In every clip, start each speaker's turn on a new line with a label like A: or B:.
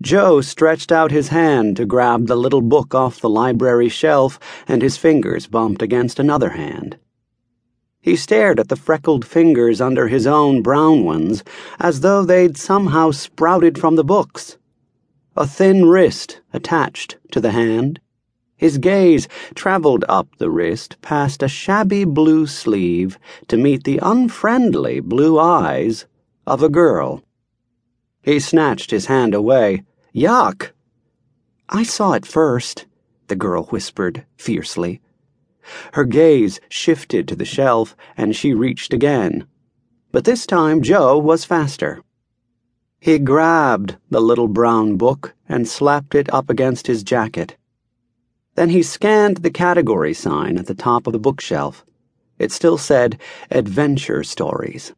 A: Joe stretched out his hand to grab the little book off the library shelf, and his fingers bumped against another hand. He stared at the freckled fingers under his own brown ones as though they'd somehow sprouted from the books. A thin wrist attached to the hand. His gaze traveled up the wrist past a shabby blue sleeve to meet the unfriendly blue eyes of a girl. He snatched his hand away. Yuck! I saw it first, the girl whispered fiercely. Her gaze shifted to the shelf, and she reached again. But this time Joe was faster. He grabbed the little brown book and slapped it up against his jacket. Then he scanned the category sign at the top of the bookshelf. It still said Adventure Stories.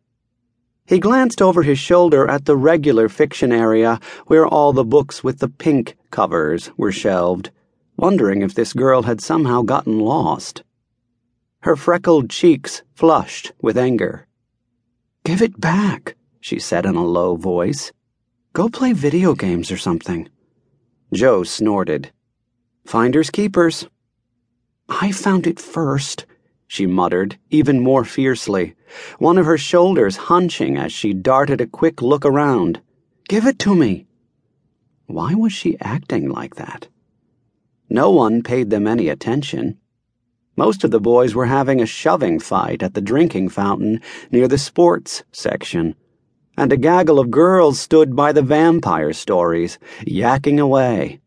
A: He glanced over his shoulder at the regular fiction area where all the books with the pink covers were shelved wondering if this girl had somehow gotten lost. Her freckled cheeks flushed with anger. Give it back, she said in a low voice. Go play video games or something. Joe snorted. Finders keepers. I found it first, she muttered, even more fiercely, one of her shoulders hunching as she darted a quick look around. Give it to me. Why was she acting like that? No one paid them any attention. Most of the boys were having a shoving fight at the drinking fountain near the sports section, and a gaggle of girls stood by the vampire stories, yakking away.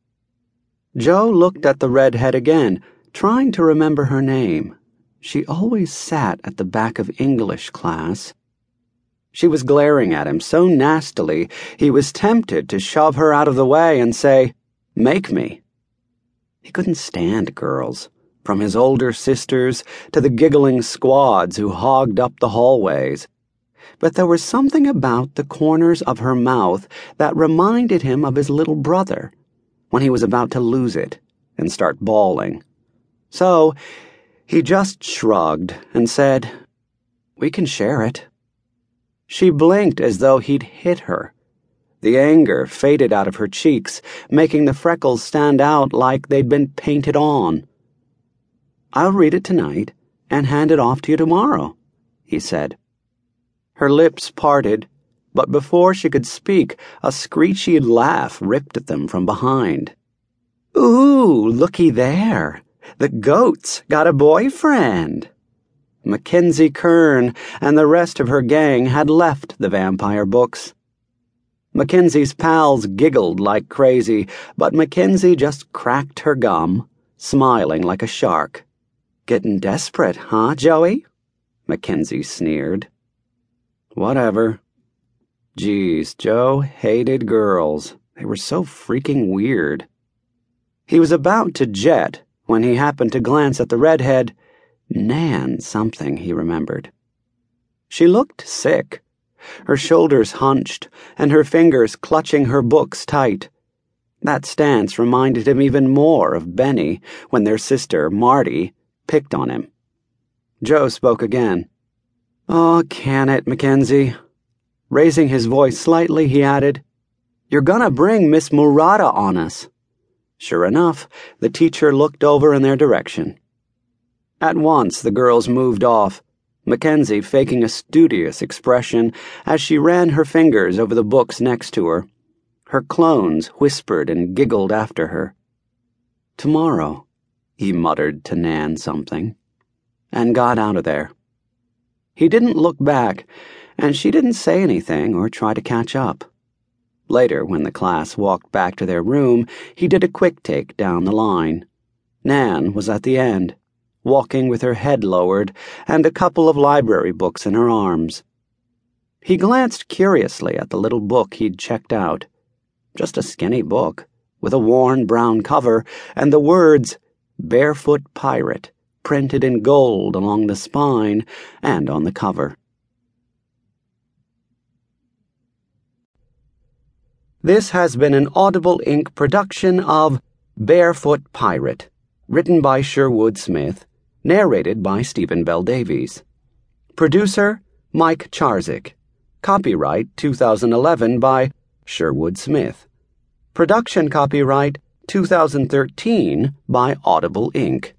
A: Joe looked at the redhead again, trying to remember her name. She always sat at the back of English class. She was glaring at him so nastily he was tempted to shove her out of the way and say, Make me. He couldn't stand girls, from his older sisters to the giggling squads who hogged up the hallways. But there was something about the corners of her mouth that reminded him of his little brother when he was about to lose it and start bawling. So he just shrugged and said, We can share it. She blinked as though he'd hit her the anger faded out of her cheeks, making the freckles stand out like they'd been painted on. I'll read it tonight and hand it off to you tomorrow, he said. Her lips parted, but before she could speak, a screechy laugh ripped at them from behind. Ooh, looky there. The goat's got a boyfriend. Mackenzie Kern and the rest of her gang had left the vampire books. Mackenzie's pals giggled like crazy, but Mackenzie just cracked her gum, smiling like a shark. Getting desperate, huh, Joey? Mackenzie sneered. Whatever. Geez, Joe hated girls. They were so freaking weird. He was about to jet when he happened to glance at the redhead. Nan something, he remembered. She looked sick her shoulders hunched, and her fingers clutching her books tight. That stance reminded him even more of Benny when their sister, Marty, picked on him. Joe spoke again. Oh, can it, Mackenzie? Raising his voice slightly, he added, You're gonna bring Miss Murata on us. Sure enough, the teacher looked over in their direction. At once, the girls moved off Mackenzie faking a studious expression as she ran her fingers over the books next to her. Her clones whispered and giggled after her. Tomorrow, he muttered to Nan something, and got out of there. He didn't look back, and she didn't say anything or try to catch up. Later, when the class walked back to their room, he did a quick take down the line. Nan was at the end walking with her head lowered and a couple of library books in her arms. He glanced curiously at the little book he'd checked out. Just a skinny book, with a worn brown cover and the words Barefoot Pirate printed in gold along the spine and on the cover. This has been an Audible Inc. production of Barefoot Pirate, written by Sherwood Smith Narrated by Stephen Bel Davies. Producer Mike Charzuk. Copyright 2011 by Sherwood Smith. Production copyright 2013 by Audible Inc.